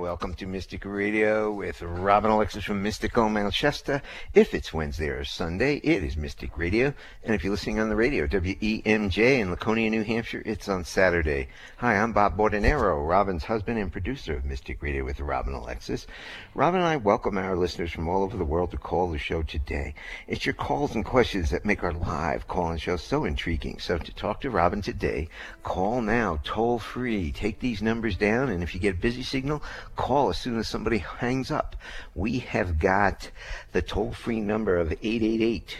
Welcome to Mystic Radio with Robin Alexis from Mystical Mount Shasta. If it's Wednesday or Sunday, it is Mystic Radio. And if you're listening on the radio, WEMJ in Laconia, New Hampshire, it's on Saturday. Hi, I'm Bob Bordenero, Robin's husband and producer of Mystic Radio with Robin Alexis. Robin and I welcome our listeners from all over the world to call the show today. It's your calls and questions that make our live call-in show so intriguing. So to talk to Robin today, call now, toll free. Take these numbers down, and if you get a busy signal, call as soon as somebody hangs up. We have got the toll free number of 888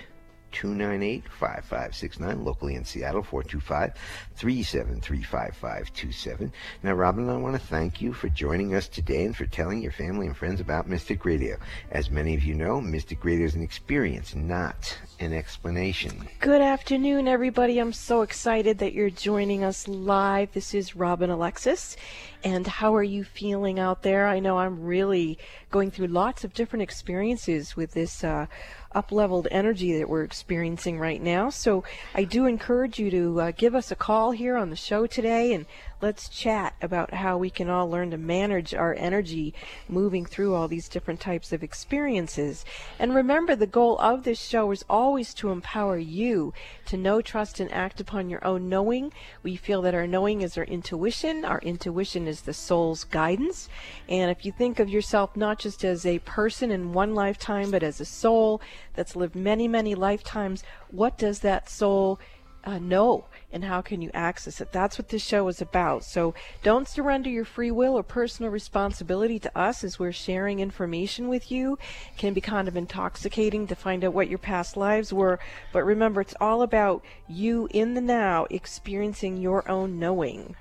298 5569, locally in Seattle, 425 373 5527. Now, Robin, I want to thank you for joining us today and for telling your family and friends about Mystic Radio. As many of you know, Mystic Radio is an experience, not an explanation. Good afternoon, everybody. I'm so excited that you're joining us live. This is Robin Alexis. And how are you feeling out there? I know I'm really going through lots of different experiences with this. Uh, up leveled energy that we're experiencing right now. So I do encourage you to uh, give us a call here on the show today and let's chat about how we can all learn to manage our energy moving through all these different types of experiences. And remember, the goal of this show is always to empower you to know, trust, and act upon your own knowing. We feel that our knowing is our intuition, our intuition is the soul's guidance. And if you think of yourself not just as a person in one lifetime, but as a soul that's lived many, many lifetimes, what does that soul uh, know? And how can you access it. That's what this show is about. So don't surrender your free will or personal responsibility to us as we're sharing information with you. It can be kind of intoxicating to find out what your past lives were, but remember it's all about you in the now experiencing your own knowing.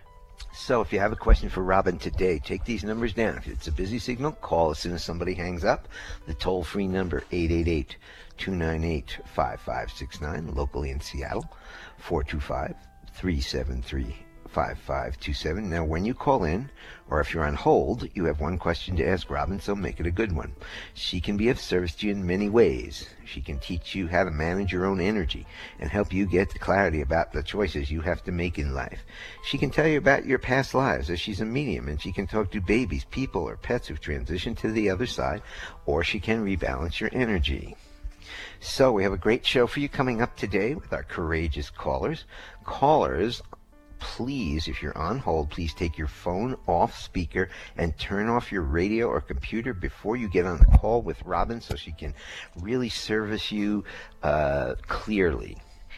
So if you have a question for Robin today, take these numbers down. If it's a busy signal, call as soon as somebody hangs up. The toll free number 888 298 5569 locally in Seattle. 425 373 5527. Now, when you call in, or if you're on hold, you have one question to ask Robin, so make it a good one. She can be of service to you in many ways. She can teach you how to manage your own energy and help you get clarity about the choices you have to make in life. She can tell you about your past lives as she's a medium, and she can talk to babies, people, or pets who've transitioned to the other side, or she can rebalance your energy. So we have a great show for you coming up today with our courageous callers. Callers, please, if you're on hold, please take your phone off speaker and turn off your radio or computer before you get on the call with Robin so she can really service you uh, clearly.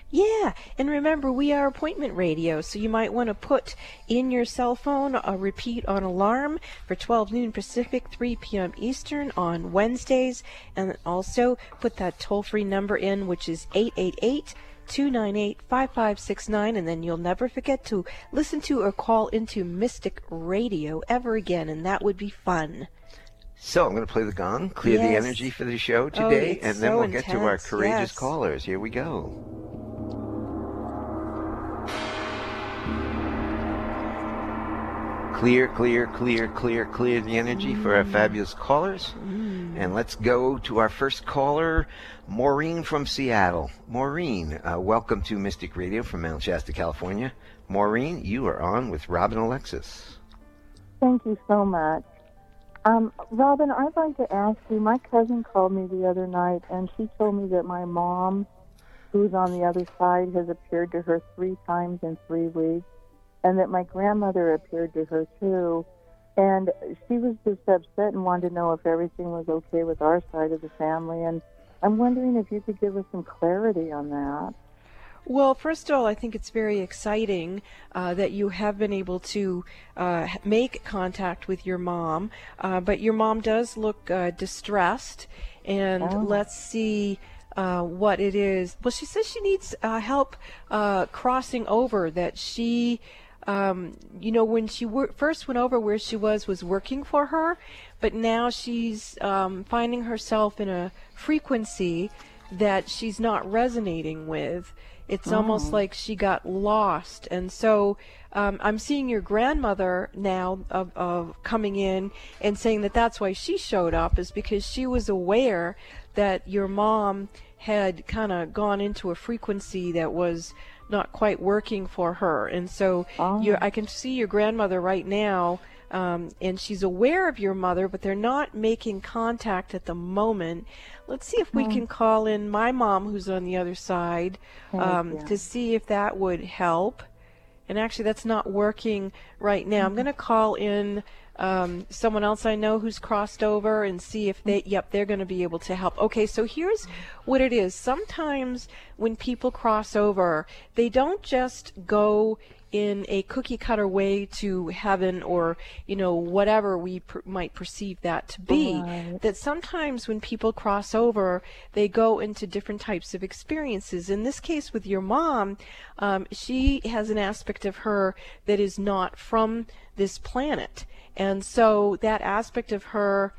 Yeah, and remember, we are appointment radio, so you might want to put in your cell phone a repeat on alarm for 12 noon Pacific, 3 p.m. Eastern on Wednesdays, and also put that toll free number in, which is 888 298 5569, and then you'll never forget to listen to or call into Mystic Radio ever again, and that would be fun. So I'm going to play the gong, clear yes. the energy for the show oh, today, oh, and then so we'll intense. get to our courageous yes. callers. Here we go. Clear, clear, clear, clear, clear the energy for our fabulous callers. And let's go to our first caller, Maureen from Seattle. Maureen, uh, welcome to Mystic Radio from Mount Shasta, California. Maureen, you are on with Robin Alexis. Thank you so much. Um, Robin, I'd like to ask you. My cousin called me the other night, and she told me that my mom, who's on the other side, has appeared to her three times in three weeks and that my grandmother appeared to her too. And she was just upset and wanted to know if everything was okay with our side of the family. And I'm wondering if you could give us some clarity on that. Well, first of all, I think it's very exciting uh, that you have been able to uh, make contact with your mom, uh, but your mom does look uh, distressed. And Oh. let's see uh, what it is. Well, she says she needs uh, help uh, crossing over, that she. Um, you know, when she wor- first went over, where she was was working for her, but now she's um, finding herself in a frequency that she's not resonating with. It's almost like she got lost. And so um, I'm seeing your grandmother now of, of coming in and saying that that's why she showed up, is because she was aware that your mom had kind of gone into a frequency that was not quite working for her. And so Oh. I can see your grandmother right now um, and she's aware of your mother, but they're not making contact at the moment. Let's see if we Hmm. can call in my mom, who's on the other side, um, to see if that would help. And actually, that's not working right now. I'm going to call in um, someone else I know who's crossed over and see if they, yep, they're going to be able to help. Okay, so here's what it is. Sometimes when people cross over, they don't just go in a cookie cutter way to heaven or you know whatever we per- might perceive that to be Right. that sometimes when people cross over they go into different types of experiences in this case with your mom um, she has an aspect of her that is not from this planet and so that aspect of her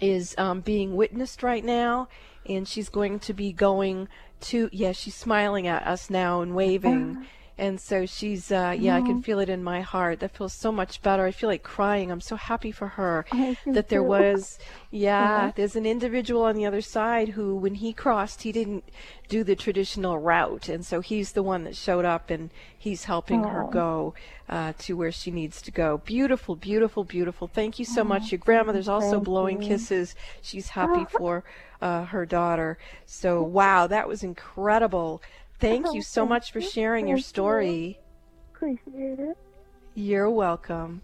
is um, being witnessed right now, and she's going to be going to. Yeah, she's smiling at us now and waving. And so she's, uh, yeah, I can feel it in my heart. That feels so much better. I feel like crying. I'm so happy for her that there too. was, yeah, there's an individual on the other side who, when he crossed, he didn't do the traditional route. And so he's the one that showed up and he's helping her Oh. go uh, to where she needs to go. Beautiful, beautiful, beautiful. Thank you so much. Your grandmother's also blowing you. kisses. She's happy for uh, her daughter. So, wow, that was incredible. Thank oh, you so much for sharing your story. Appreciate it. You're welcome.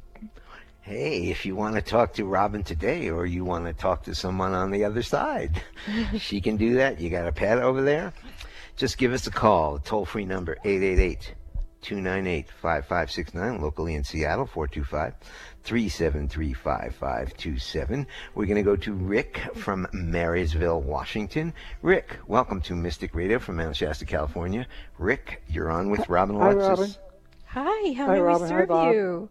Hey, if you want to talk to Robin today or you want to talk to someone on the other side, she can do that. You got a pad over there? Just give us a call. Toll free number 888 298 5569, locally in Seattle 425 373 5527. We're going to go to Rick from Marysville, Washington. Rick, welcome to Mystic Radio from Mount Shasta, California. Rick, you're on with Robin Hi, Alexis. Robin. Hi, how Hi, may Robin. we serve Bob. you?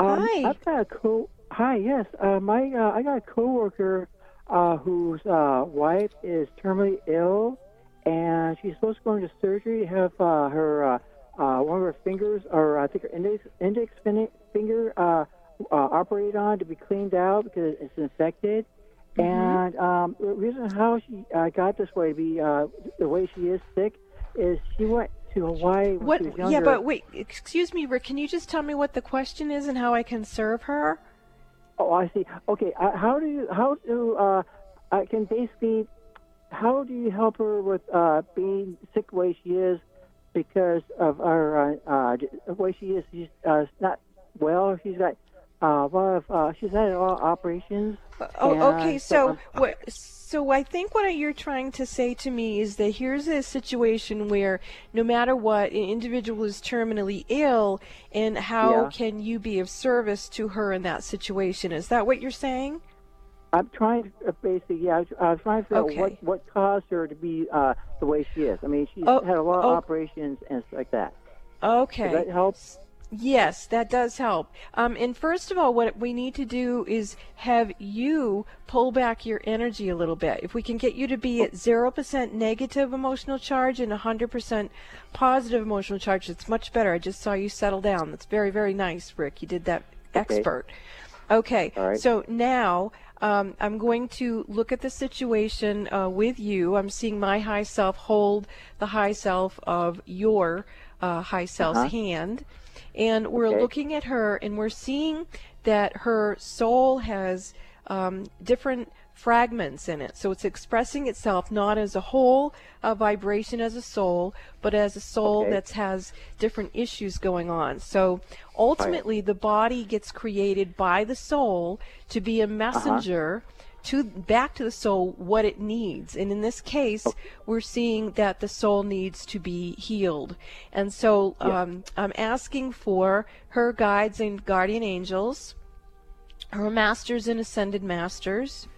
Um, Hi. I've got a co. Hi, yes. Uh, my uh, I got a coworker uh, whose uh, wife is terminally ill, and she's supposed to go into surgery to have uh, her uh, uh, one of her fingers, or I think her index index finger, uh, uh, operated on to be cleaned out because it's infected. Mm-hmm. And um, the reason how she uh, got this way to be uh, the way she is sick is she went to Hawaii What? she was younger. Yeah, but wait, excuse me, Rick. Can you just tell me what the question is and how I can serve her? Oh, I see. Okay, uh, how do you how do uh, I can basically how do you help her with uh, being sick the way she is because of her uh, uh, the way she is? She's uh, not well. She's got uh, of uh, she's had a lot of operations. Oh, okay. So, um, what? So I think what you're trying to say to me is that here's a situation where no matter what, an individual is terminally ill, and how Yeah. can you be of service to her in that situation? Is that what you're saying? I'm trying to uh, basically yeah. I was, trying to figure Okay. out what what caused her to be uh, the way she is. I mean, she's Oh, had a lot of oh. operations and stuff like that. Okay. Does that help? Yes, that does help. Um, and first of all, what we need to do is have you pull back your energy a little bit. If we can get you to be at 0% negative emotional charge and 100% positive emotional charge, it's much better. I just saw you settle down. That's very, very nice, Rick. You did that expert. Okay, All right. so now um, I'm going to look at the situation uh, with you. I'm seeing my high self hold the high self of your uh, high self's Uh-huh. hand. And we're Okay. looking at her and we're seeing that her soul has um, different fragments in it. So it's expressing itself not as a whole a vibration as a soul, but as a soul Okay. that has different issues going on. So ultimately, the body gets created by the soul to be a messenger to back to the soul what it needs. And in this case, we're seeing that the soul needs to be healed. And so um, I'm asking for her guides and guardian angels, her masters and ascended masters.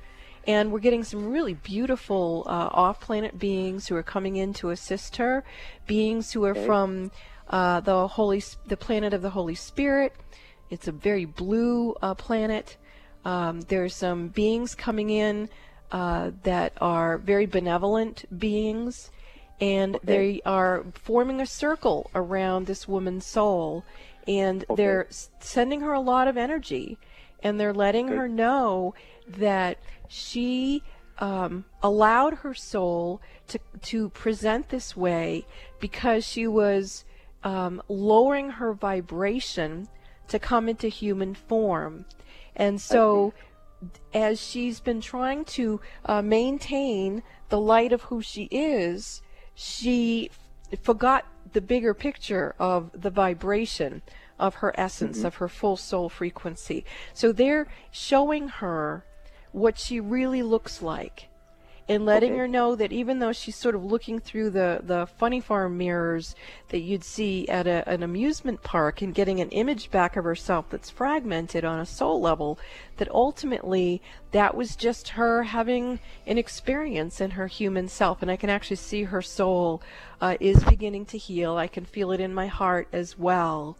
And we're getting some really beautiful uh, off planet beings who are coming in to assist her, beings who are from uh, the Holy, the planet of the Holy Spirit. It's a very blue uh, planet. Um, there's some beings coming in uh, that are very benevolent beings, and they are forming a circle around this woman's soul, and they're sending her a lot of energy, and they're letting her know that she um, allowed her soul to to present this way because she was um, lowering her vibration to come into human form. And so, as she's been trying to uh, maintain the light of who she is, she f- forgot the bigger picture of the vibration of her essence, mm-hmm. of her full soul frequency. So they're showing her what she really looks like and letting okay. her know that even though she's sort of looking through the, the funny farm mirrors that you'd see at a, an amusement park and getting an image back of herself that's fragmented on a soul level, that ultimately that was just her having an experience in her human self. And I can actually see her soul uh, is beginning to heal. I can feel it in my heart as well.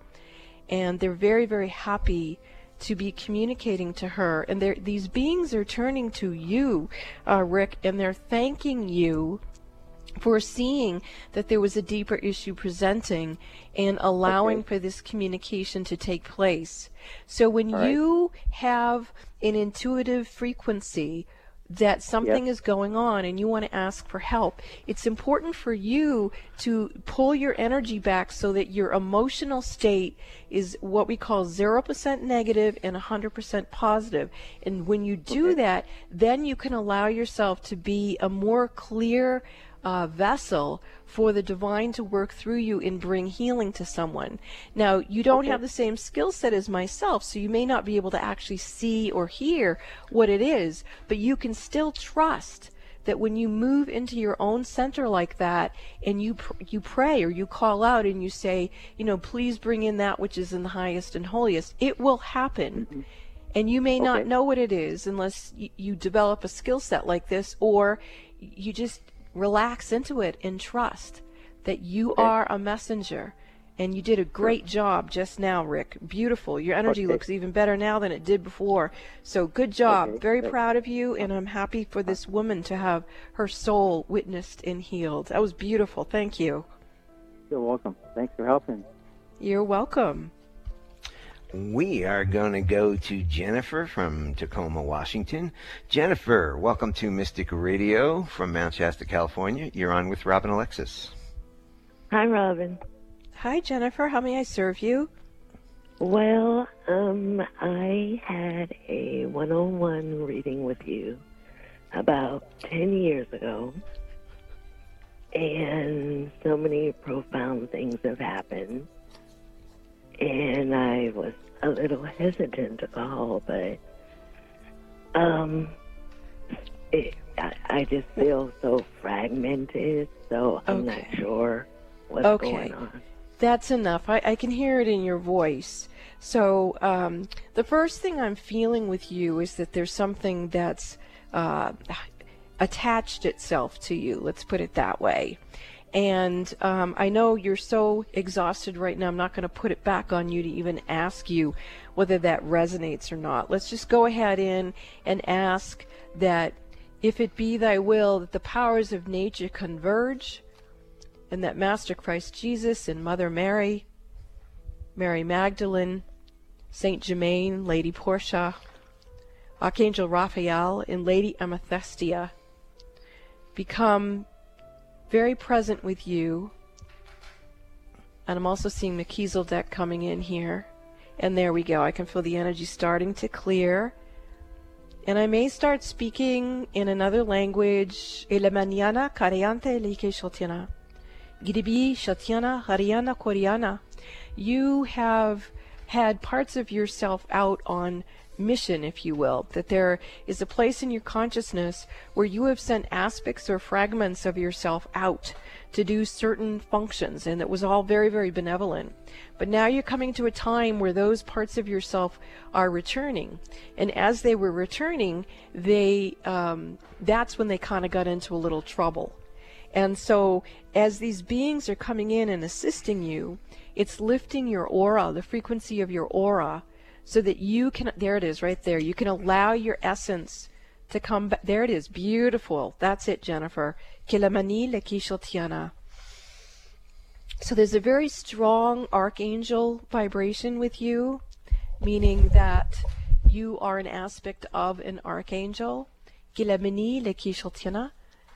And they're very, very happy to be communicating to her. And these beings are turning to you, uh, Rick, and they're thanking you for seeing that there was a deeper issue presenting and allowing okay. for this communication to take place. So when right. you have an intuitive frequency that something yep. is going on and you want to ask for help, it's important for you to pull your energy back so that your emotional state is what we call 0% negative and 100% positive. And when you do okay. that, then you can allow yourself to be a more clear uh, vessel for the divine to work through you and bring healing to someone. Now, you don't okay. have the same skill set as myself, so you may not be able to actually see or hear what it is, but you can still trust that when you move into your own center like that and you pr- you pray or you call out and you say, you know, please bring in that which is in the highest and holiest, it will happen. Mm-hmm. And you may okay. not know what it is unless y- you develop a skill set like this or you just relax into it and trust that you okay. are a messenger. And you did a great job just now, Rick. Beautiful. Your energy okay. looks even better now than it did before. So good job. Okay. Very proud of you, and I'm happy for this woman to have her soul witnessed and healed. That was beautiful. Thank you. You're welcome. Thanks for helping. You're welcome. We are going to go to Jennifer from Tacoma, Washington. Jennifer, welcome to Mystic Radio from Mount Shasta, California. You're on with Robin Alexis. Hi, Robin. Hi, Jennifer. How may I serve you? Well, um, I had a one on one reading with you about 10 years ago, and so many profound things have happened. And I was a little hesitant to call, but um, it, I, I, just feel so fragmented, so I'm okay. not sure what's okay. going on. That's enough. I, I can hear it in your voice. So um, the first thing I'm feeling with you is that there's something that's uh, attached itself to you. Let's put it that way. And um, I know you're so exhausted right now. I'm not going to put it back on you to even ask you whether that resonates or not. Let's just go ahead in and ask that if it be thy will that the powers of nature converge and that Master Christ Jesus and Mother Mary, Mary Magdalene, Saint Germain, Lady Portia, Archangel Raphael, and Lady Amethystia become very present with you. And I'm also seeing deck coming in here. And there we go. I can feel the energy starting to clear. And I may start speaking in another language. E la mañana cariante like shotiana. Giribi shatiana hariana koreana. You have had parts of yourself out on mission, if you will, that there is a place in your consciousness where you have sent aspects or fragments of yourself out to do certain functions, and it was all very, very benevolent. But now you're coming to a time where those parts of yourself are returning, and as they were returning, they um, that's when they kind of got into a little trouble. And so, as these beings are coming in and assisting you, it's lifting your aura, the frequency of your aura, so that you can, there it is right there, you can allow your essence to come back. There it is, beautiful. That's it, Jennifer. Lekishotiana. So there's a very strong archangel vibration with you, meaning that you are an aspect of an archangel. Lekishotiana.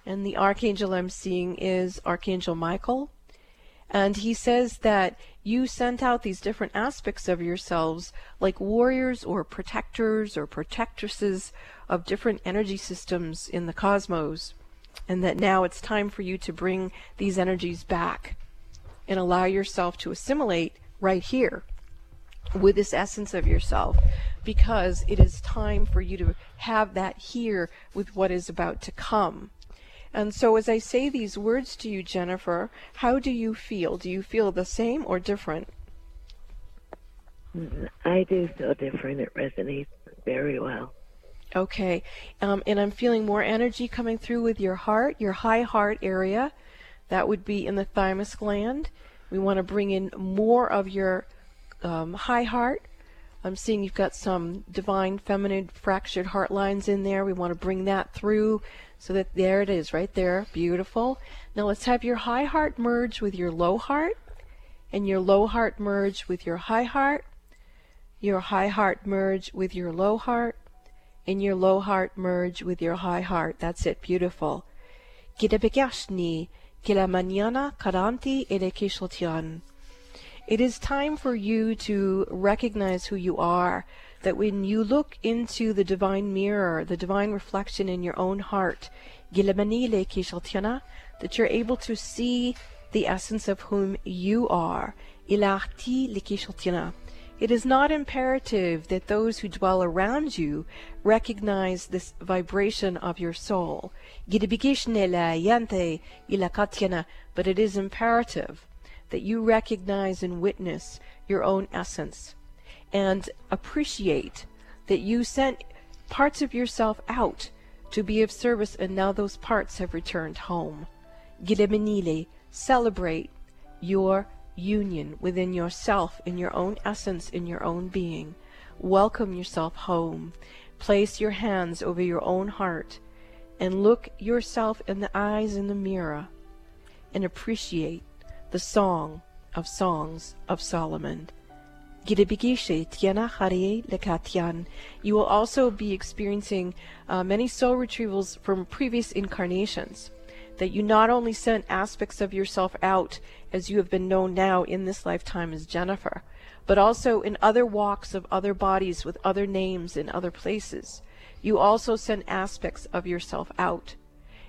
And the archangel I'm seeing is Archangel Michael. And he says that you sent out these different aspects of yourselves like warriors or protectors or protectresses of different energy systems in the cosmos. And that now it's time for you to bring these energies back and allow yourself to assimilate right here with this essence of yourself because it is time for you to have that here with what is about to come. And so, as I say these words to you, Jennifer, how do you feel? Do you feel the same or different? I do feel different. It resonates very well. Okay. Um, and I'm feeling more energy coming through with your heart, your high heart area. That would be in the thymus gland. We want to bring in more of your um, high heart. I'm seeing you've got some divine feminine fractured heart lines in there. We want to bring that through so that there it is right there. Beautiful. Now let's have your high heart merge with your low heart and your low heart merge with your high heart. Your high heart merge with your low heart and your low heart merge with your high heart. That's it. Beautiful. Gidabegashni kila mañana karanti ele It is time for you to recognize who you are that when you look into the divine mirror, the divine reflection in your own heart, that you're able to see the essence of whom you are. It is not imperative that those who dwell around you recognize this vibration of your soul. But it is imperative that you recognize and witness your own essence and appreciate that you sent parts of yourself out to be of service and now those parts have returned home. Gilemenile, celebrate your union within yourself, in your own essence, in your own being. Welcome yourself home. Place your hands over your own heart and look yourself in the eyes in the mirror and appreciate the song of songs of Solomon. You will also be experiencing uh, many soul retrievals from previous incarnations. That you not only sent aspects of yourself out as you have been known now in this lifetime as Jennifer, but also in other walks of other bodies with other names in other places. You also sent aspects of yourself out.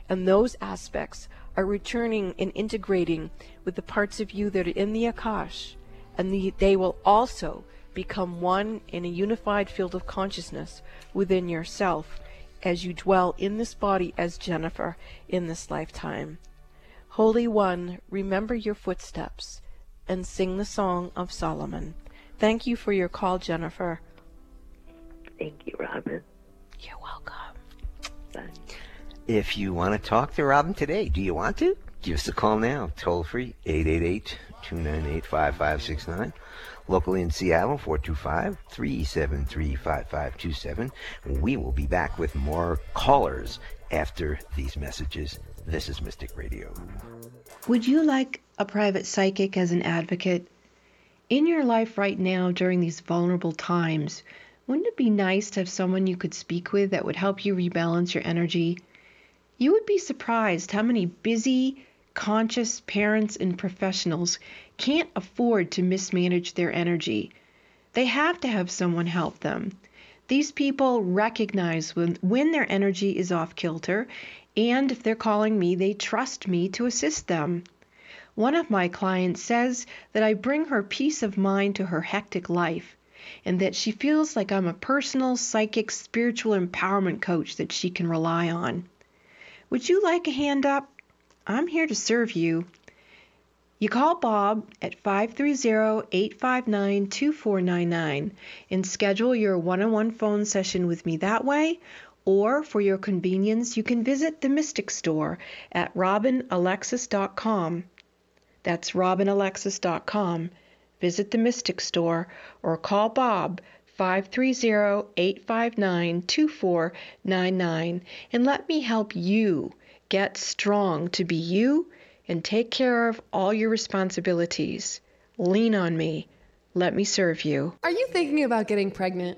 And those aspects are returning and integrating with the parts of you that are in the Akash and the, they will also become one in a unified field of consciousness within yourself as you dwell in this body as Jennifer in this lifetime. Holy One, remember your footsteps and sing the song of Solomon. Thank you for your call, Jennifer. Thank you, Robin. You're welcome. Bye. If you want to talk to Robin today, do you want to? Give us a call now, toll free, 888 298 5569. Locally in Seattle, 425 373 5527. We will be back with more callers after these messages. This is Mystic Radio. Would you like a private psychic as an advocate? In your life right now, during these vulnerable times, wouldn't it be nice to have someone you could speak with that would help you rebalance your energy? You would be surprised how many busy, conscious parents and professionals can't afford to mismanage their energy. They have to have someone help them. These people recognize when, when their energy is off kilter, and if they're calling me, they trust me to assist them. One of my clients says that I bring her peace of mind to her hectic life, and that she feels like I'm a personal, psychic, spiritual empowerment coach that she can rely on. Would you like a hand up? I'm here to serve you. You call Bob at 530 859 2499 and schedule your one on one phone session with me that way. Or, for your convenience, you can visit the Mystic Store at robinalexis.com. That's robinalexis.com. Visit the Mystic Store or call Bob 530 859 2499 and let me help you Get strong to be you and take care of all your responsibilities. Lean on me. Let me serve you. Are you thinking about getting pregnant?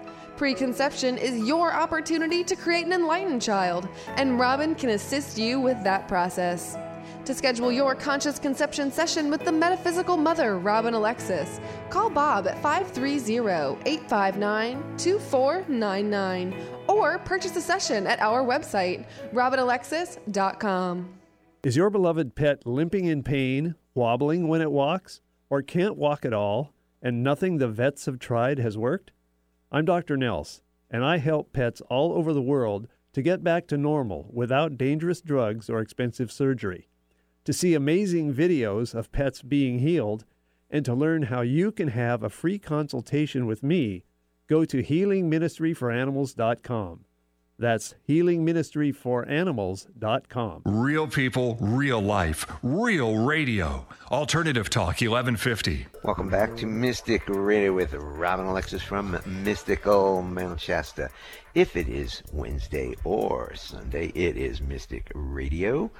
Preconception is your opportunity to create an enlightened child, and Robin can assist you with that process. To schedule your conscious conception session with the metaphysical mother, Robin Alexis, call Bob at 530 859 2499 or purchase a session at our website, robinalexis.com. Is your beloved pet limping in pain, wobbling when it walks, or can't walk at all, and nothing the vets have tried has worked? I'm Dr. Nels, and I help pets all over the world to get back to normal without dangerous drugs or expensive surgery. To see amazing videos of pets being healed and to learn how you can have a free consultation with me, go to healingministryforanimals.com. That's healingministryforanimals.com. Real people, real life, real radio. Alternative Talk 1150. Welcome back to Mystic Radio with Robin Alexis from Mystical Mount Shasta. If it is Wednesday or Sunday, it is Mystic Radio.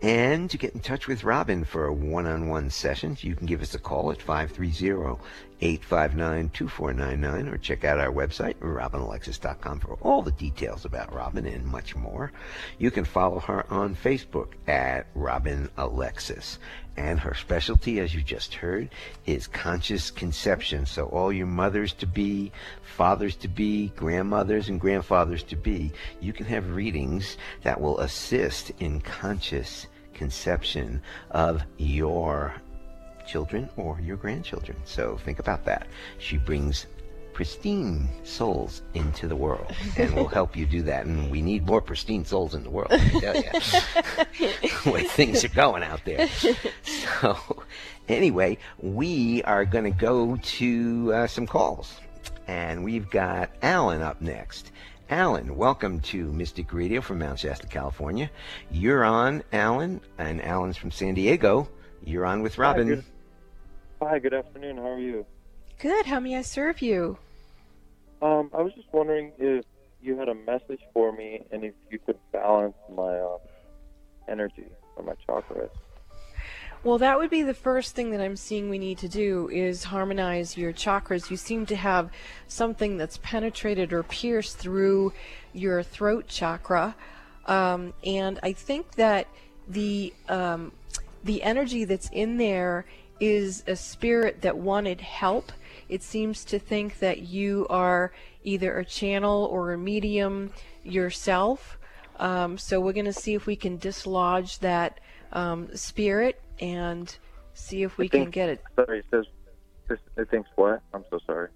And to get in touch with Robin for a one on one session, you can give us a call at 530 859 2499 or check out our website, robinalexis.com, for all the details about Robin and much more. You can follow her on Facebook at Robin Alexis. And her specialty, as you just heard, is conscious conception. So, all your mothers to be, fathers to be, grandmothers and grandfathers to be, you can have readings that will assist in conscious conception of your children or your grandchildren. So, think about that. She brings pristine souls into the world and will help you do that. And we need more pristine souls in the world, I tell you, the way things are going out there. So, anyway, we are going to go to uh, some calls. And we've got Alan up next. Alan, welcome to Mystic Radio from Mount Shasta, California. You're on, Alan, and Alan's from San Diego. You're on with Robin. Hi, good, afternoon. How are you? Good. How may I serve you? Um, I was just wondering if you had a message for me and if you could balance my um, energy or my chakras. Well, that would be the first thing that I'm seeing we need to do is harmonize your chakras. You seem to have something that's penetrated or pierced through your throat chakra, um, and I think that the um, the energy that's in there is a spirit that wanted help it seems to think that you are either a channel or a medium yourself. Um, so we're going to see if we can dislodge that um, spirit and see if we can get it. Sorry, it says it thinks what? I'm so sorry.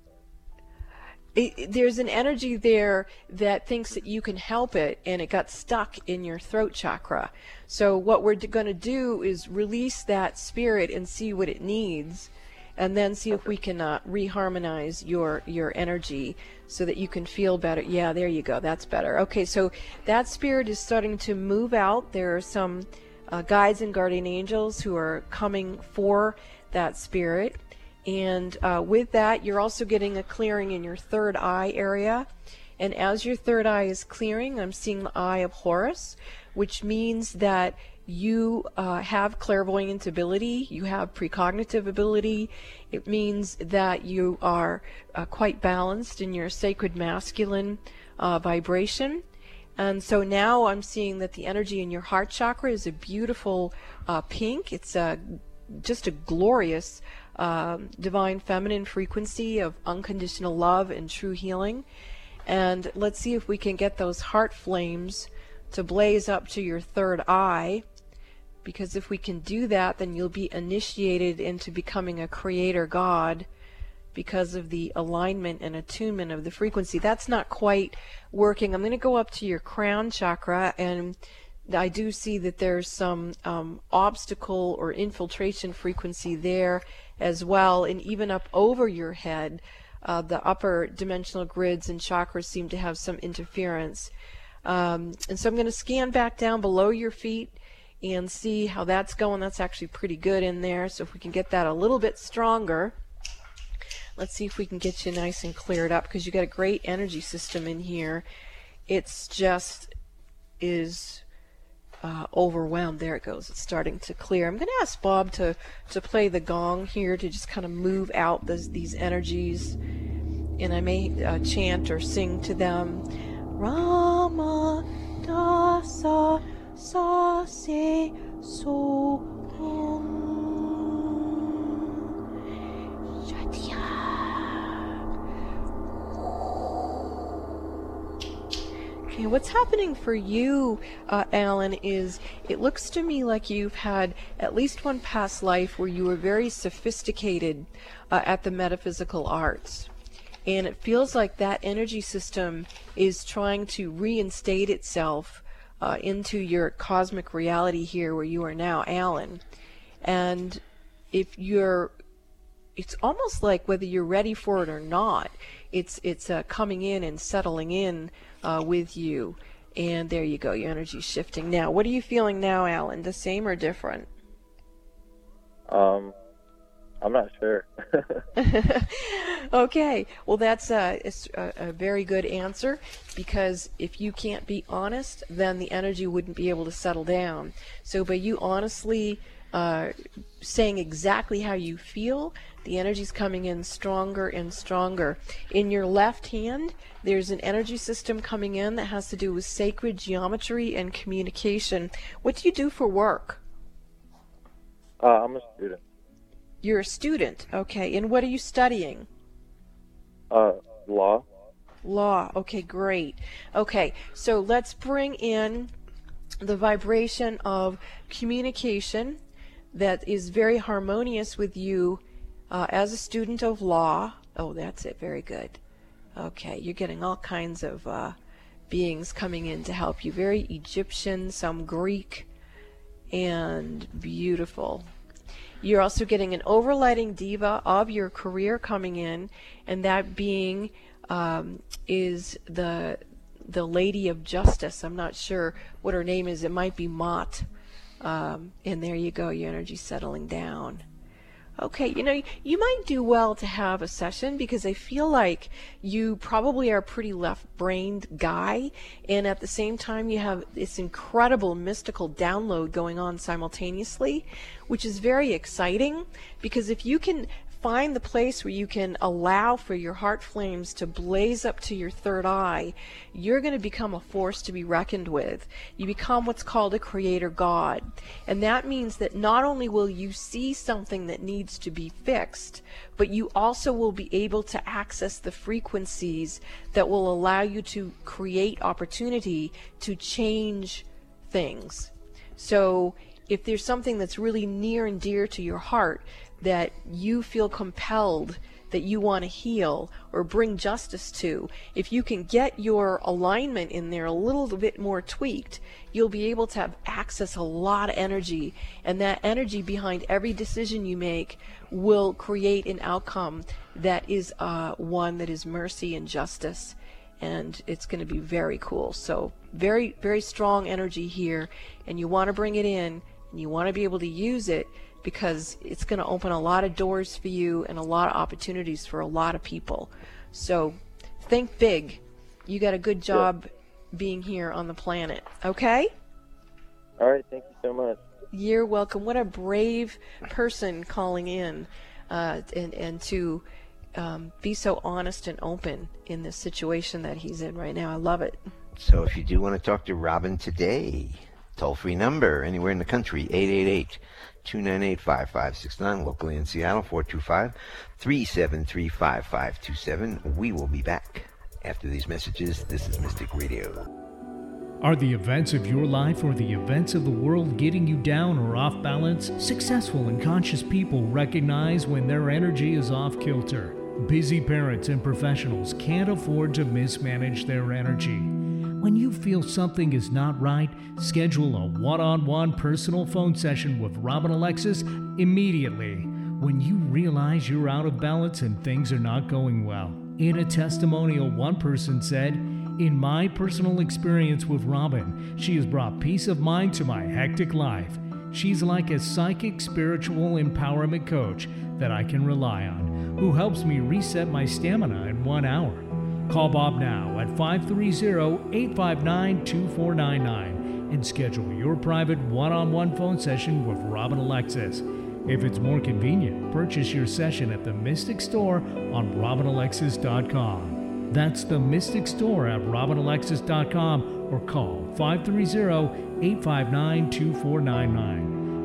It, there's an energy there that thinks that you can help it and it got stuck in your throat chakra. So what we're going to do is release that spirit and see what it needs and then see if we can uh, reharmonize your your energy so that you can feel better. Yeah, there you go. That's better. Okay, so that spirit is starting to move out. There are some uh, guides and guardian angels who are coming for that spirit. And uh, with that, you're also getting a clearing in your third eye area. And as your third eye is clearing, I'm seeing the eye of Horus, which means that you uh, have clairvoyant ability, you have precognitive ability. It means that you are uh, quite balanced in your sacred masculine uh, vibration. And so now I'm seeing that the energy in your heart chakra is a beautiful uh, pink. It's a, just a glorious um, divine feminine frequency of unconditional love and true healing. And let's see if we can get those heart flames to blaze up to your third eye. Because if we can do that, then you'll be initiated into becoming a creator god because of the alignment and attunement of the frequency. That's not quite working. I'm going to go up to your crown chakra and I do see that there's some um, obstacle or infiltration frequency there as well, and even up over your head, uh, the upper dimensional grids and chakras seem to have some interference. Um, and so I'm going to scan back down below your feet and see how that's going. That's actually pretty good in there. So if we can get that a little bit stronger, let's see if we can get you nice and cleared up because you got a great energy system in here. It's just is uh, overwhelmed. There it goes. It's starting to clear. I'm going to ask Bob to, to play the gong here to just kind of move out this, these energies. And I may uh, chant or sing to them. Rama Dasa Sa Se So Okay, what's happening for you, uh, Alan, is it looks to me like you've had at least one past life where you were very sophisticated uh, at the metaphysical arts. And it feels like that energy system is trying to reinstate itself uh, into your cosmic reality here where you are now, Alan. And if you're, it's almost like whether you're ready for it or not, it's it's uh, coming in and settling in uh, with you. And there you go, your energy's shifting. Now, what are you feeling now, Alan? The same or different? Um, I'm not sure. okay, well, that's a, a, a, very good answer because if you can't be honest, then the energy wouldn't be able to settle down. So, by you honestly uh, saying exactly how you feel, the energy is coming in stronger and stronger. In your left hand, there's an energy system coming in that has to do with sacred geometry and communication. What do you do for work? Uh, I'm a student. You're a student, okay. And what are you studying? Uh, law. Law, okay, great. Okay, so let's bring in the vibration of communication that is very harmonious with you uh, as a student of law. Oh, that's it, very good. Okay, you're getting all kinds of uh, beings coming in to help you. Very Egyptian, some Greek, and beautiful. You're also getting an overlighting diva of your career coming in, and that being um, is the the Lady of Justice. I'm not sure what her name is. It might be Ma'at. Um, and there you go. Your energy settling down okay, you know, you might do well to have a session because I feel like you probably are a pretty left brained guy, and at the same time, you have this incredible mystical download going on simultaneously, which is very exciting because if you can find the place where you can allow for your heart flames to blaze up to your third eye, you're going to become a force to be reckoned with. You become what's called a creator God. And that means that not only will you see something that needs to be fixed, but you also will be able to access the frequencies that will allow you to create opportunity to change things. So, if there's something that's really near and dear to your heart, that you feel compelled that you want to heal or bring justice to, if you can get your alignment in there a little bit more tweaked, you'll be able to have access a lot of energy. And that energy behind every decision you make will create an outcome that is uh, one that is mercy and justice. And it's going to be very cool. So, very, very strong energy here. And you want to bring it in and you want to be able to use it because it's going to open a lot of doors for you and a lot of opportunities for a lot of people. So think big. You got a good job being here on the planet. Okay? All right. Thank you so much. You're welcome. What a brave person calling in uh, and, and to um, be so honest and open in this situation that he's in right now. I love it. So if you do want to talk to Robin today, toll free number anywhere in the country 888 298 5569, locally in Seattle 425 373 5527. We will be back after these messages. This is Mystic Radio. Are the events of your life or the events of the world getting you down or off balance? Successful and conscious people recognize when their energy is off kilter. Busy parents and professionals can't afford to mismanage their energy. When you feel something is not right, schedule a one on one personal phone session with Robin Alexis immediately when you realize you're out of balance and things are not going well. In a testimonial, one person said, In my personal experience with Robin, she has brought peace of mind to my hectic life. She's like a psychic spiritual empowerment coach that I can rely on, who helps me reset my stamina in one hour. Call Bob now at 530 859 2499 and schedule your private one on one phone session with Robin Alexis. If it's more convenient, purchase your session at the Mystic Store on robinalexis.com. That's the Mystic Store at robinalexis.com or call 530 859 2499.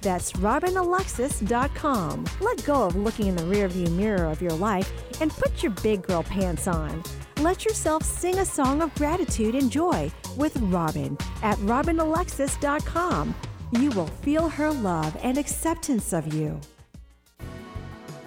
That's robinalexis.com. Let go of looking in the rearview mirror of your life and put your big girl pants on. Let yourself sing a song of gratitude and joy with Robin at robinalexis.com. You will feel her love and acceptance of you.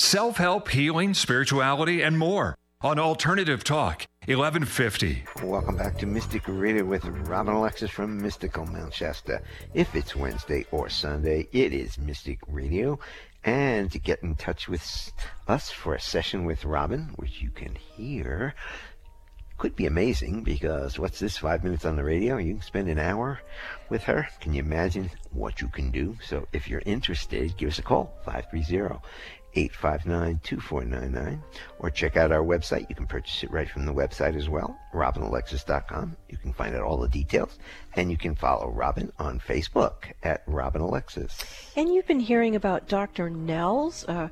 self help, healing, spirituality, and more on Alternative Talk 1150. Welcome back to Mystic Radio with Robin Alexis from Mystical Shasta. If it's Wednesday or Sunday, it is Mystic Radio. And to get in touch with us for a session with Robin, which you can hear, could be amazing because what's this, five minutes on the radio? You can spend an hour with her. Can you imagine what you can do? So if you're interested, give us a call, 530 859 2499, or check out our website. You can purchase it right from the website as well, robinalexis.com. You can find out all the details, and you can follow Robin on Facebook at Robin Alexis. And you've been hearing about Dr. Nels. Uh,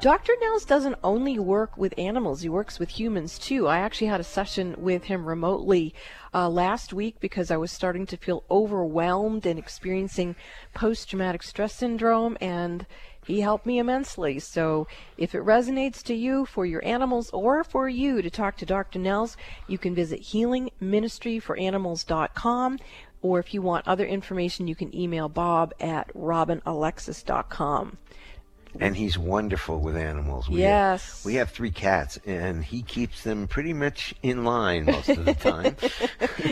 Dr. Nels doesn't only work with animals, he works with humans too. I actually had a session with him remotely uh, last week because I was starting to feel overwhelmed and experiencing post traumatic stress syndrome, and he helped me immensely. So if it resonates to you for your animals or for you to talk to Dr. Nels, you can visit healingministryforanimals.com. Or if you want other information, you can email bob at robinalexis.com. And he's wonderful with animals. We Yes. Have, we have three cats, and he keeps them pretty much in line most of the time.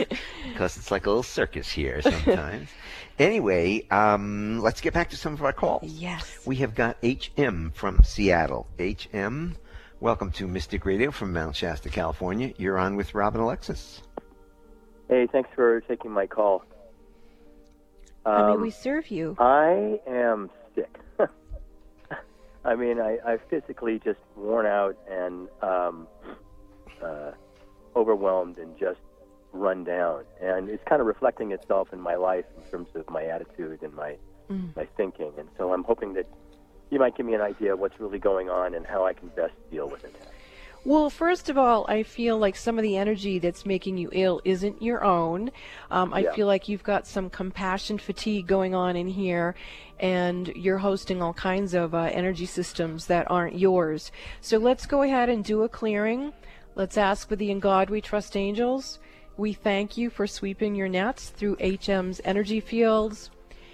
Because it's like a little circus here sometimes. anyway, um, let's get back to some of our calls. Yes. We have got HM from Seattle. HM, welcome to Mystic Radio from Mount Shasta, California. You're on with Robin Alexis. Hey, thanks for taking my call. How may Um, we serve you? I am sick. I mean, I, I physically just worn out and um, uh, overwhelmed and just run down, and it's kind of reflecting itself in my life in terms of my attitude and my Mm. my thinking. And so I'm hoping that you might give me an idea of what's really going on and how I can best deal with it. Well, first of all, I feel like some of the energy that's making you ill isn't your own. Um, I Yeah. feel like you've got some compassion fatigue going on in here, and you're hosting all kinds of uh, energy systems that aren't yours. So let's go ahead and do a clearing. Let's ask with the In God We Trust angels. We thank you for sweeping your nets through HM's energy fields.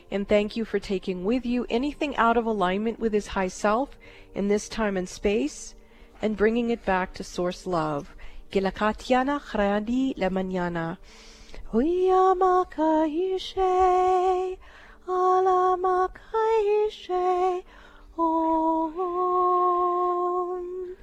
And thank you for taking with you anything out of alignment with his high self in this time and space and bringing it back to source love. Que la Katiana Hradi la mañana. Huyamakaishe, alamakaishe, om.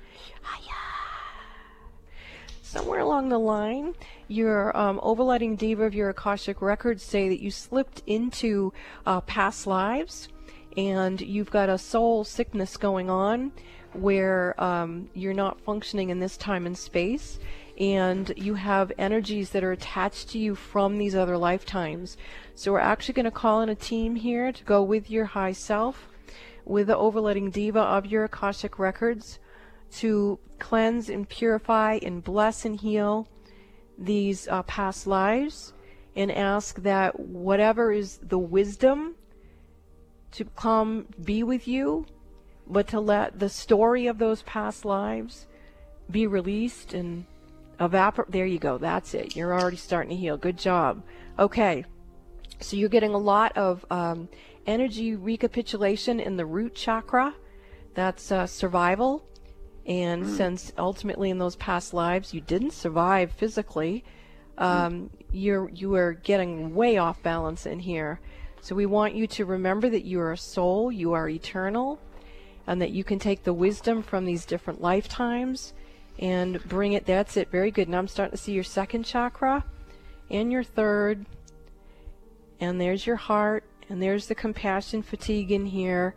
Somewhere along the line, your um, overlighting diva of your Akashic records say that you slipped into uh, past lives and you've got a soul sickness going on where um, you're not functioning in this time and space and you have energies that are attached to you from these other lifetimes. So we're actually going to call in a team here to go with your high self, with the overlighting diva of your Akashic records to cleanse and purify and bless and heal these uh, past lives and ask that whatever is the wisdom to come be with you, but to let the story of those past lives be released and evaporate. There you go. That's it. You're already starting to heal. Good job. Okay. So you're getting a lot of um, energy recapitulation in the root chakra. That's uh, survival. And since ultimately in those past lives you didn't survive physically, um, you're you are getting way off balance in here. So we want you to remember that you are a soul, you are eternal, and that you can take the wisdom from these different lifetimes and bring it. That's it. Very good. Now I'm starting to see your second chakra and your third. And there's your heart, and there's the compassion fatigue in here.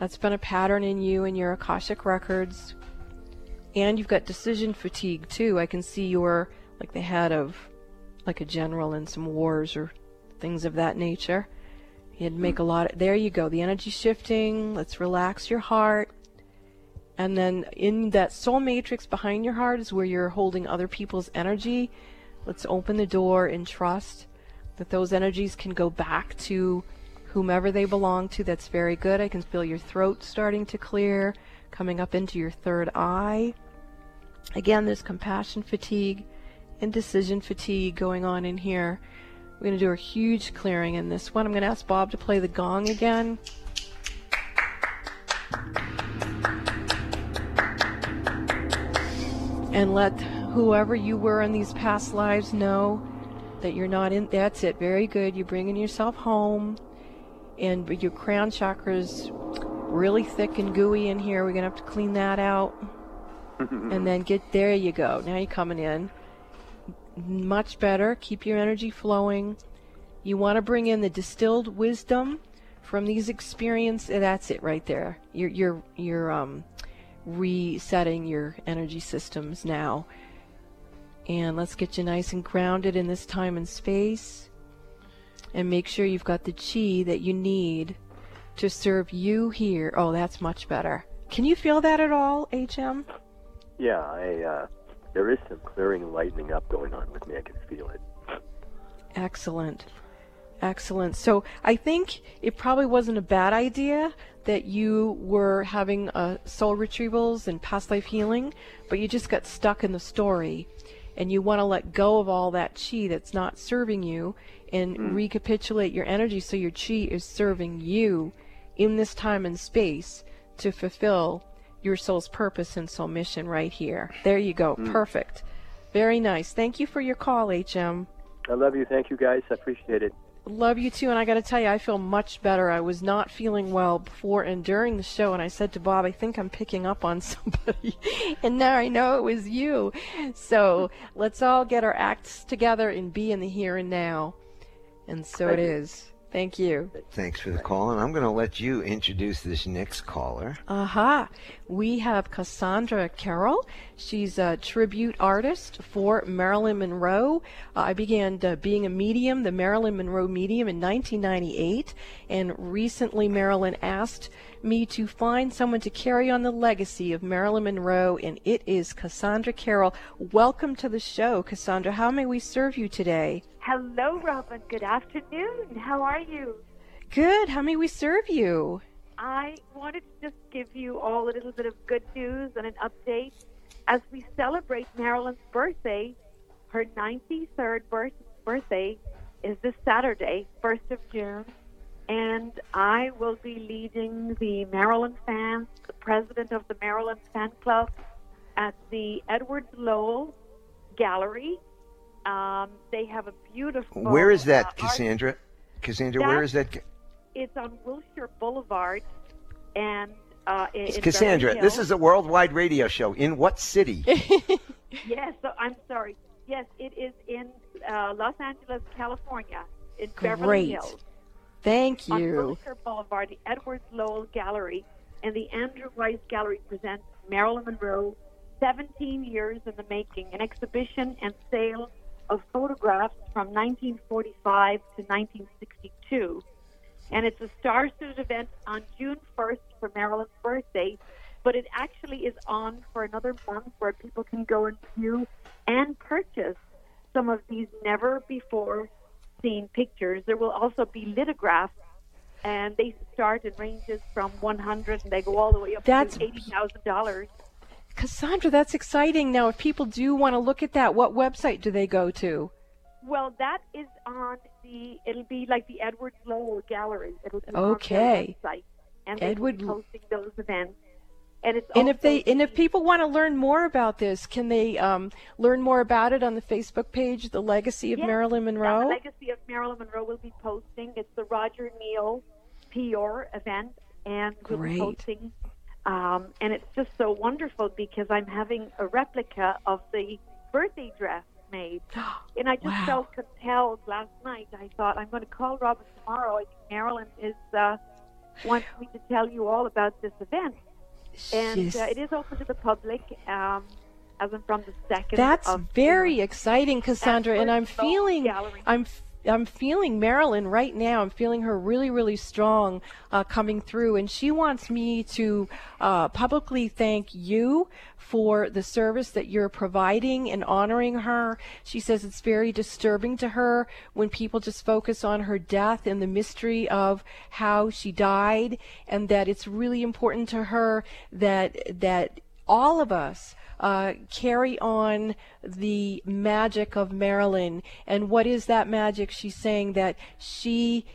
That's been a pattern in you and your Akashic records. And you've got decision fatigue too. I can see you're like the head of like a general in some wars or things of that nature. You'd make a lot of, there you go, the energy shifting. Let's relax your heart. And then in that soul matrix behind your heart is where you're holding other people's energy. Let's open the door and trust that those energies can go back to whomever they belong to. That's very good. I can feel your throat starting to clear, coming up into your third eye. Again, there's compassion fatigue and decision fatigue going on in here. We're going to do a huge clearing in this one. I'm going to ask Bob to play the gong again. And let whoever you were in these past lives know that you're not in. That's it. Very good. You're bringing yourself home. And your crown chakra's really thick and gooey in here. We're going to have to clean that out. and then get there you go. Now you're coming in. Much better. Keep your energy flowing. You want to bring in the distilled wisdom from these experiences. That's it right there. You're you're you're um resetting your energy systems now. And let's get you nice and grounded in this time and space. And make sure you've got the chi that you need to serve you here. Oh, that's much better. Can you feel that at all, HM? Yeah, I, uh, there is some clearing and lightening up going on with me. I can feel it. Excellent. Excellent. So I think it probably wasn't a bad idea that you were having uh, soul retrievals and past life healing, but you just got stuck in the story. And you want to let go of all that chi that's not serving you and recapitulate your energy so your chi is serving you in this time and space to fulfill your soul's purpose and soul mission right here. There you go. Mm. Perfect. Very nice. Thank you for your call, HM. I love you. Thank you, guys. I appreciate it. Love you too, and I got to tell you, I feel much better. I was not feeling well before and during the show, and I said to Bob, I think I'm picking up on somebody, and now I know it was you. So let's all get our acts together and be in the here and now. And so Thank it you. is. Thank you. Thanks for the call, and I'm going to let you introduce this next caller. Aha. We have Cassandra Carroll. She's a tribute artist for Marilyn Monroe. Uh, I began uh, being a medium, the Marilyn Monroe medium, in 1998, and recently Marilyn asked me to find someone to carry on the legacy of Marilyn Monroe, and it is Cassandra Carroll. Welcome to the show, Cassandra. How may we serve you today? Hello, Robin. Good afternoon. How are you? Good. How may we serve you? I wanted to just give you all a little bit of good news and an update as we celebrate Marilyn's birthday. Her 93rd birth- birthday is this Saturday, 1st of June, and I will be leading the Marilyn fans, the president of the Marilyn Fan Club, at the Edward Lowell Gallery. Um, they have a beautiful. Where is uh, that, art- Cassandra? Cassandra, where That- is that? It's on Wilshire Boulevard, and uh, in, in Cassandra, Beverly this is a worldwide radio show. In what city? Yes, so I'm sorry. Yes, it is in uh, Los Angeles, California, in Beverly Great. Hills. Thank On you. Wilshire Boulevard, the Edwards Lowell Gallery and the Andrew Weiss Gallery presents Marilyn Monroe, 17 years in the making, an exhibition and sale of photographs from 1945 to 1962. And it's a star-studded event on June 1st for Marilyn's birthday, but it actually is on for another month where people can go and view and purchase some of these never before seen pictures. There will also be lithographs, and they start in ranges from 100 and they go all the way up That's to $80,000. Cassandra, that's exciting. Now, if people do want to look at that, what website do they go to? Well, that is on the. It'll be like the Edward Lowell Gallery. It'll be Okay. on their website, and Edward be posting those events. And it's And if they and if people want to learn more about this, can they um, learn more about it on the Facebook page, The Legacy of Yes, Marilyn Monroe? The Legacy of Marilyn Monroe will be posting. It's the Roger Neal PR event, and we'll be Great. posting. Um, and it's just so wonderful because I'm having a replica of the birthday dress made, and I just Wow. felt compelled last night. I thought I'm going to call Robin tomorrow. I think Marilyn is uh, wants me to tell you all about this event, and Yes. uh, it is open to the public. Um, as I'm from the second. That's very exciting, Cassandra, and I'm feeling Gallery. I'm I'm feeling Marilyn right now. I'm feeling her really, really strong uh, coming through, and she wants me to uh, publicly thank you for the service that you're providing and honoring her. She says it's very disturbing to her when people just focus on her death and the mystery of how she died, and that it's really important to her that that all of us uh, carry on the magic of Marilyn. And what is that magic? She's saying that she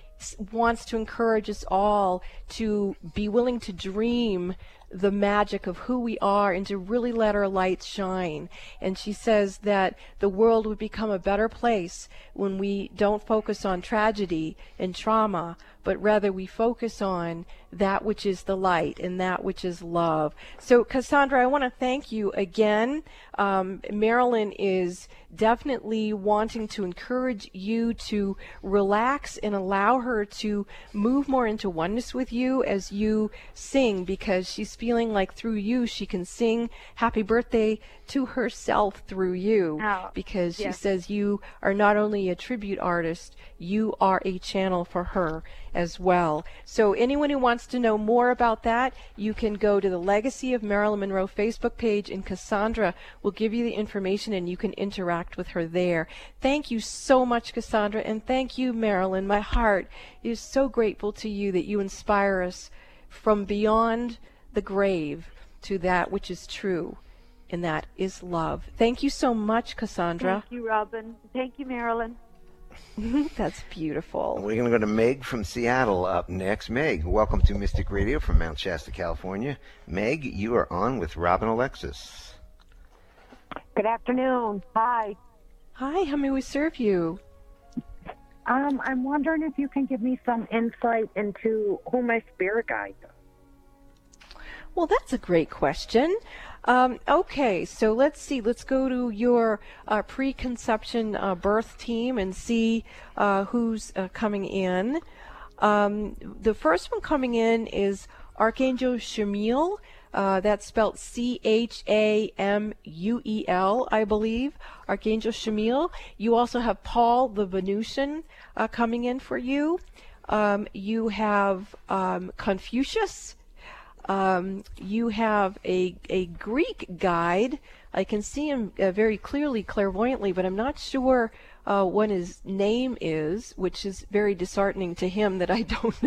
wants to encourage us all to be willing to dream the magic of who we are and to really let our light shine. And she says that the world would become a better place when we don't focus on tragedy and trauma, but rather we focus on that which is the light and that which is love. So, Cassandra, I want to thank you again. Um, Marilyn is definitely wanting to encourage you to relax and allow her to move more into oneness with you as you sing because she's feeling like through you she can sing happy birthday to herself through you Oh, because she yes. says you are not only a tribute artist, you are a channel for her as well. So anyone who wants to know more about that, you can go to the Legacy of Marilyn Monroe Facebook page and Cassandra will give you the information and you can interact with her there. Thank you so much, Cassandra, and thank you, Marilyn. My heart is so grateful to you that you inspire us from beyond the grave to that which is true. And that is love. Thank you so much, Cassandra. Thank you, Robin. Thank you, Marilyn. That's beautiful. We're going to go to Meg from Seattle up next. Meg, welcome to Mystic Radio from Mount Shasta, California. Meg, you are on with Robin Alexis. Good afternoon. Hi. Hi, how may we serve you? Um, I'm wondering if you can give me some insight into who my spirit guides are. Well, that's a great question. Um, okay, so let's see. Let's go to your uh, preconception uh, birth team and see uh, who's uh, coming in. Um, the first one coming in is Archangel Chamuel. Uh, that's spelled C H A M U E L, I believe. Archangel Chamuel. You also have Paul the Venusian uh, coming in for you. Um, you have um, Confucius. Um, you have a, a Greek guide. I can see him uh, very clearly, clairvoyantly, but I'm not sure uh, what his name is, which is very disheartening to him that I don't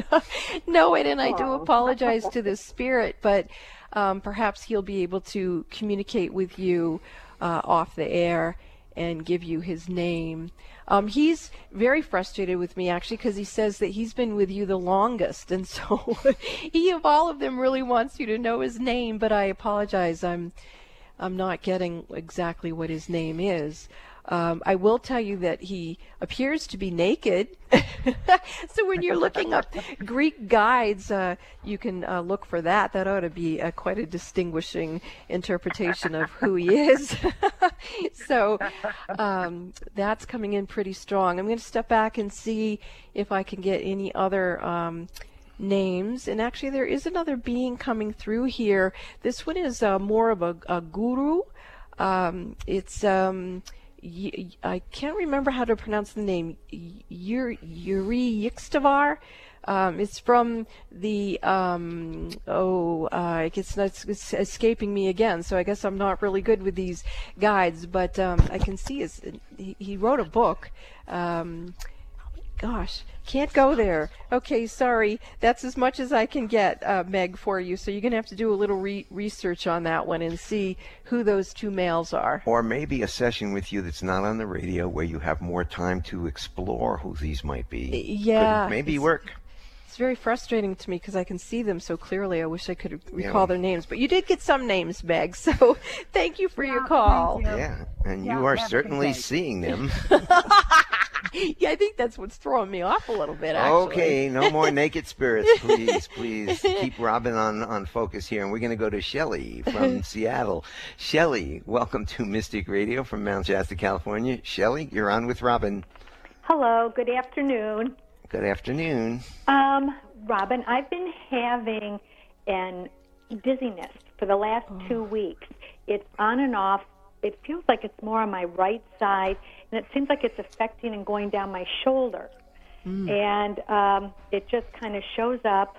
know it, and I do apologize to the spirit, but um, perhaps he'll be able to communicate with you uh, off the air and give you his name. Um, he's very frustrated with me actually because he says that he's been with you the longest, and so he of all of them really wants you to know his name. But I apologize, I'm I'm not getting exactly what his name is. Um, I will tell you that he appears to be naked. so when you're looking up Greek guides, uh, you can uh, look for that. That ought to be uh, quite a distinguishing interpretation of who he is. so um, that's coming in pretty strong. I'm going to step back and see if I can get any other. Um, names and actually there is another being coming through here this one is uh, more of a, a guru um, it's um, I can't remember how to pronounce the name. Yuri Yixtavar. Um, it's from the um, oh, uh, it's, it's escaping me again. So I guess I'm not really good with these guides, but um, I can see his. He, he wrote a book. Um, gosh, can't go there. Okay, sorry. That's as much as I can get, uh, Meg, for you. So you're going to have to do a little re- research on that one and see who those two males are. Or maybe a session with you that's not on the radio where you have more time to explore who these might be. Yeah. Could maybe work. It's very frustrating to me because I can see them so clearly. I wish I could recall yeah. their names. But you did get some names, Meg. So thank you for yeah, your call. You. Yeah, and yeah, you are certainly seeing them. yeah, I think that's what's throwing me off a little bit. Actually. Okay, no more naked spirits, please, please keep Robin on on focus here, and we're going to go to Shelly from Seattle. Shelly, welcome to Mystic Radio from Mount Shasta, California. Shelly, you're on with Robin. Hello. Good afternoon. Good afternoon. Um, Robin, I've been having an dizziness for the last oh. two weeks. It's on and off. It feels like it's more on my right side and it seems like it's affecting and going down my shoulder. Mm. And um, it just kind of shows up.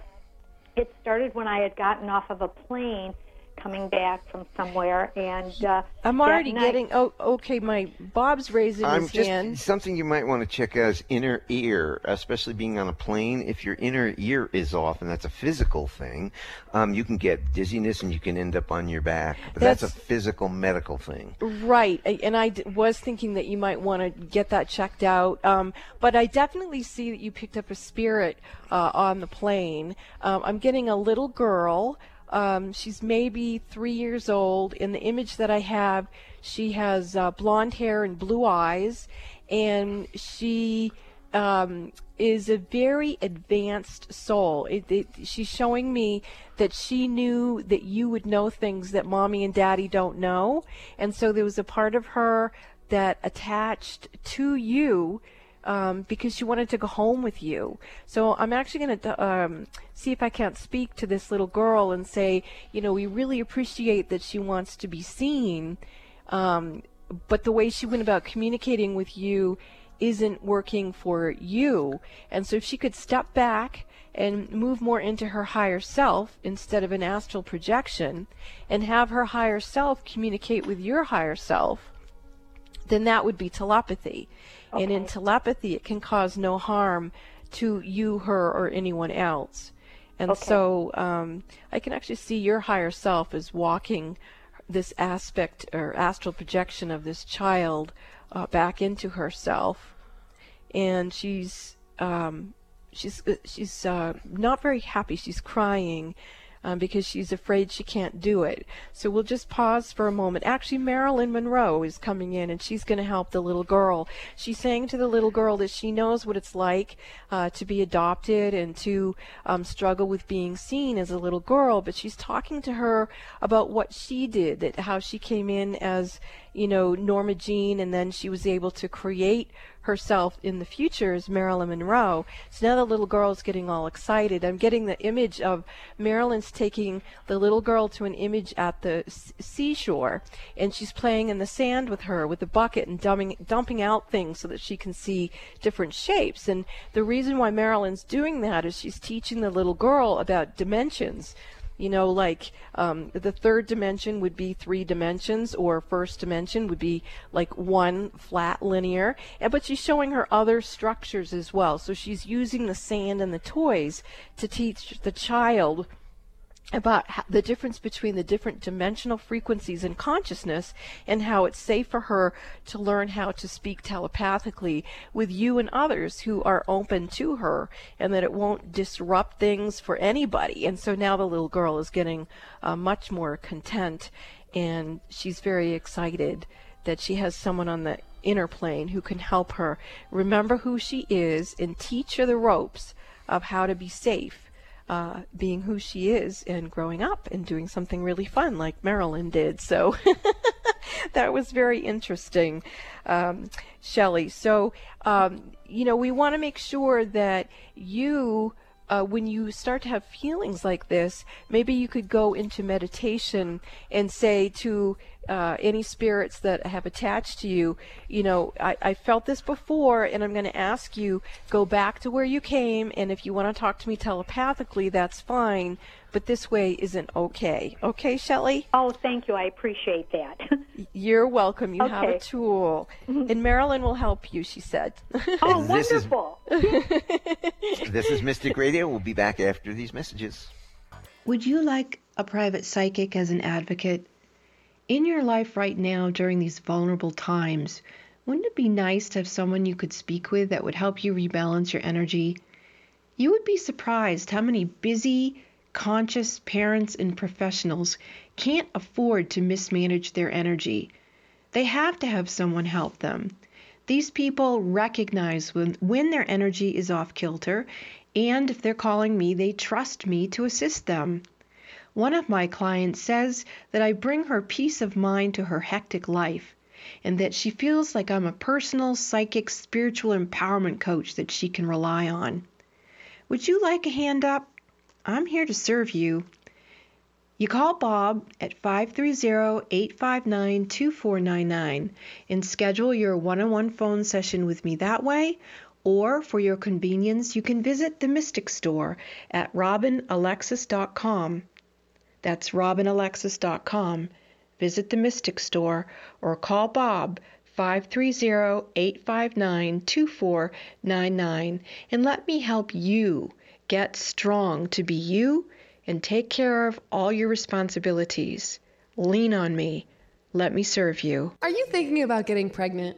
It started when I had gotten off of a plane coming back from somewhere, and uh, I'm already night, getting. Oh, okay. My Bob's raising I'm his just, hand. Something you might want to check out is inner ear, especially being on a plane. If your inner ear is off, and that's a physical thing, um, you can get dizziness and you can end up on your back. But that's, that's a physical medical thing. Right, and I d- was thinking that you might want to get that checked out. Um, but I definitely see that you picked up a spirit uh, on the plane. Um, I'm getting a little girl. Um, she's maybe three years old. In the image that I have, she has uh, blonde hair and blue eyes, and she um, is a very advanced soul. It, it, she's showing me that she knew that you would know things that mommy and daddy don't know, and so there was a part of her that attached to you um, because she wanted to go home with you. So I'm actually going to um, see if I can't speak to this little girl and say, you know, we really appreciate that she wants to be seen, um, but the way she went about communicating with you isn't working for you. And so if she could step back and move more into her higher self instead of an astral projection and have her higher self communicate with your higher self, then that would be telepathy. Okay. And in telepathy, it can cause no harm to you, her, or anyone else. And okay. so um, I can actually see your higher self is walking this aspect or astral projection of this child uh, back into herself. and she's um, she's uh, she's uh, not very happy. She's crying. Um, because she's afraid she can't do it. So we'll just pause for a moment. Actually, Marilyn Monroe is coming in and she's going to help the little girl. She's saying to the little girl that she knows what it's like uh, to be adopted and to um, struggle with being seen as a little girl, but she's talking to her about what she did, that how she came in as, you know, Norma Jean and then she was able to create herself in the future as Marilyn Monroe. So now the little girl is getting all excited. I'm getting the image of Marilyn's taking the little girl to an image at the seashore, and she's playing in the sand with her with a bucket and dumping dumping out things so that she can see different shapes. And the reason why Marilyn's doing that is she's teaching the little girl about dimensions you know, like um, the third dimension would be three dimensions, or first dimension would be like one flat linear. But she's showing her other structures as well. So she's using the sand and the toys to teach the child about the difference between the different dimensional frequencies in consciousness and how it's safe for her to learn how to speak telepathically with you and others who are open to her and that it won't disrupt things for anybody. And so now the little girl is getting uh, much more content and she's very excited that she has someone on the inner plane who can help her remember who she is and teach her the ropes of how to be safe uh, being who she is and growing up and doing something really fun like Marilyn did. So that was very interesting, um, Shelley. So, um, you know, we want to make sure that you. Uh, when you start to have feelings like this, maybe you could go into meditation and say to uh, any spirits that have attached to you, you know, I, I felt this before, and I'm going to ask you go back to where you came, and if you want to talk to me telepathically, that's fine. But this way isn't okay. Okay, Shelley? Oh, thank you. I appreciate that. You're welcome. You have a tool. And Marilyn will help you, she said. Oh, This is- wonderful. This is Mystic Radio. We'll be back after these messages. Would you like a private psychic as an advocate? In your life right now during these vulnerable times, wouldn't it be nice to have someone you could speak with that would help you rebalance your energy? You would be surprised how many busy, conscious parents and professionals can't afford to mismanage their energy. They have to have someone help them. These people recognize when, when their energy is off kilter, and if they're calling me, they trust me to assist them. One of my clients says that I bring her peace of mind to her hectic life, and that she feels like I'm a personal, psychic, spiritual empowerment coach that she can rely on. Would you like a hand up? I'm here to serve you. You call Bob at 530-859-2499 and schedule your one-on-one phone session with me that way, or for your convenience, you can visit the Mystic Store at robinalexis.com. That's robinalexis.com. Visit the Mystic Store or call Bob 530-859-2499 and let me help you get strong to be you and take care of all your responsibilities. Lean on me. Let me serve you. Are you thinking about getting pregnant?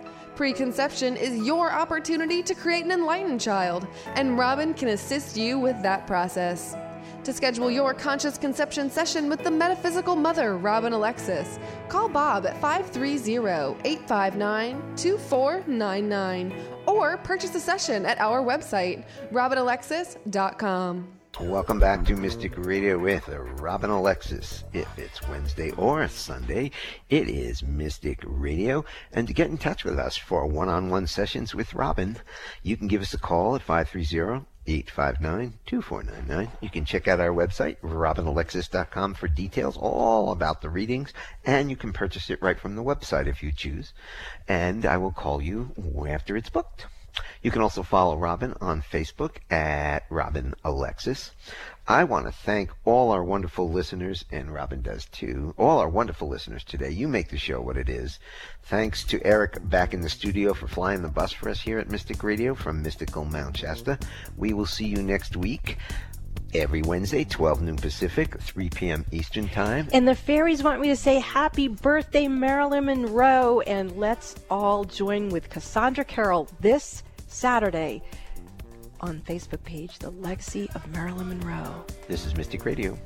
Preconception is your opportunity to create an enlightened child, and Robin can assist you with that process. To schedule your conscious conception session with the metaphysical mother, Robin Alexis, call Bob at 530 859 2499 or purchase a session at our website, robinalexis.com. Welcome back to Mystic Radio with Robin Alexis. If it's Wednesday or Sunday, it is Mystic Radio. And to get in touch with us for one on one sessions with Robin, you can give us a call at 530 859 2499. You can check out our website, robinalexis.com, for details all about the readings, and you can purchase it right from the website if you choose. And I will call you after it's booked. You can also follow Robin on Facebook at Robin Alexis. I want to thank all our wonderful listeners, and Robin does too, all our wonderful listeners today. You make the show what it is. Thanks to Eric back in the studio for flying the bus for us here at Mystic Radio from mystical Mount Shasta. We will see you next week. Every Wednesday, 12 noon Pacific, 3 p.m. Eastern Time. And the fairies want me to say happy birthday, Marilyn Monroe, and let's all join with Cassandra Carroll this Saturday on Facebook page, The Legacy of Marilyn Monroe. This is Mystic Radio.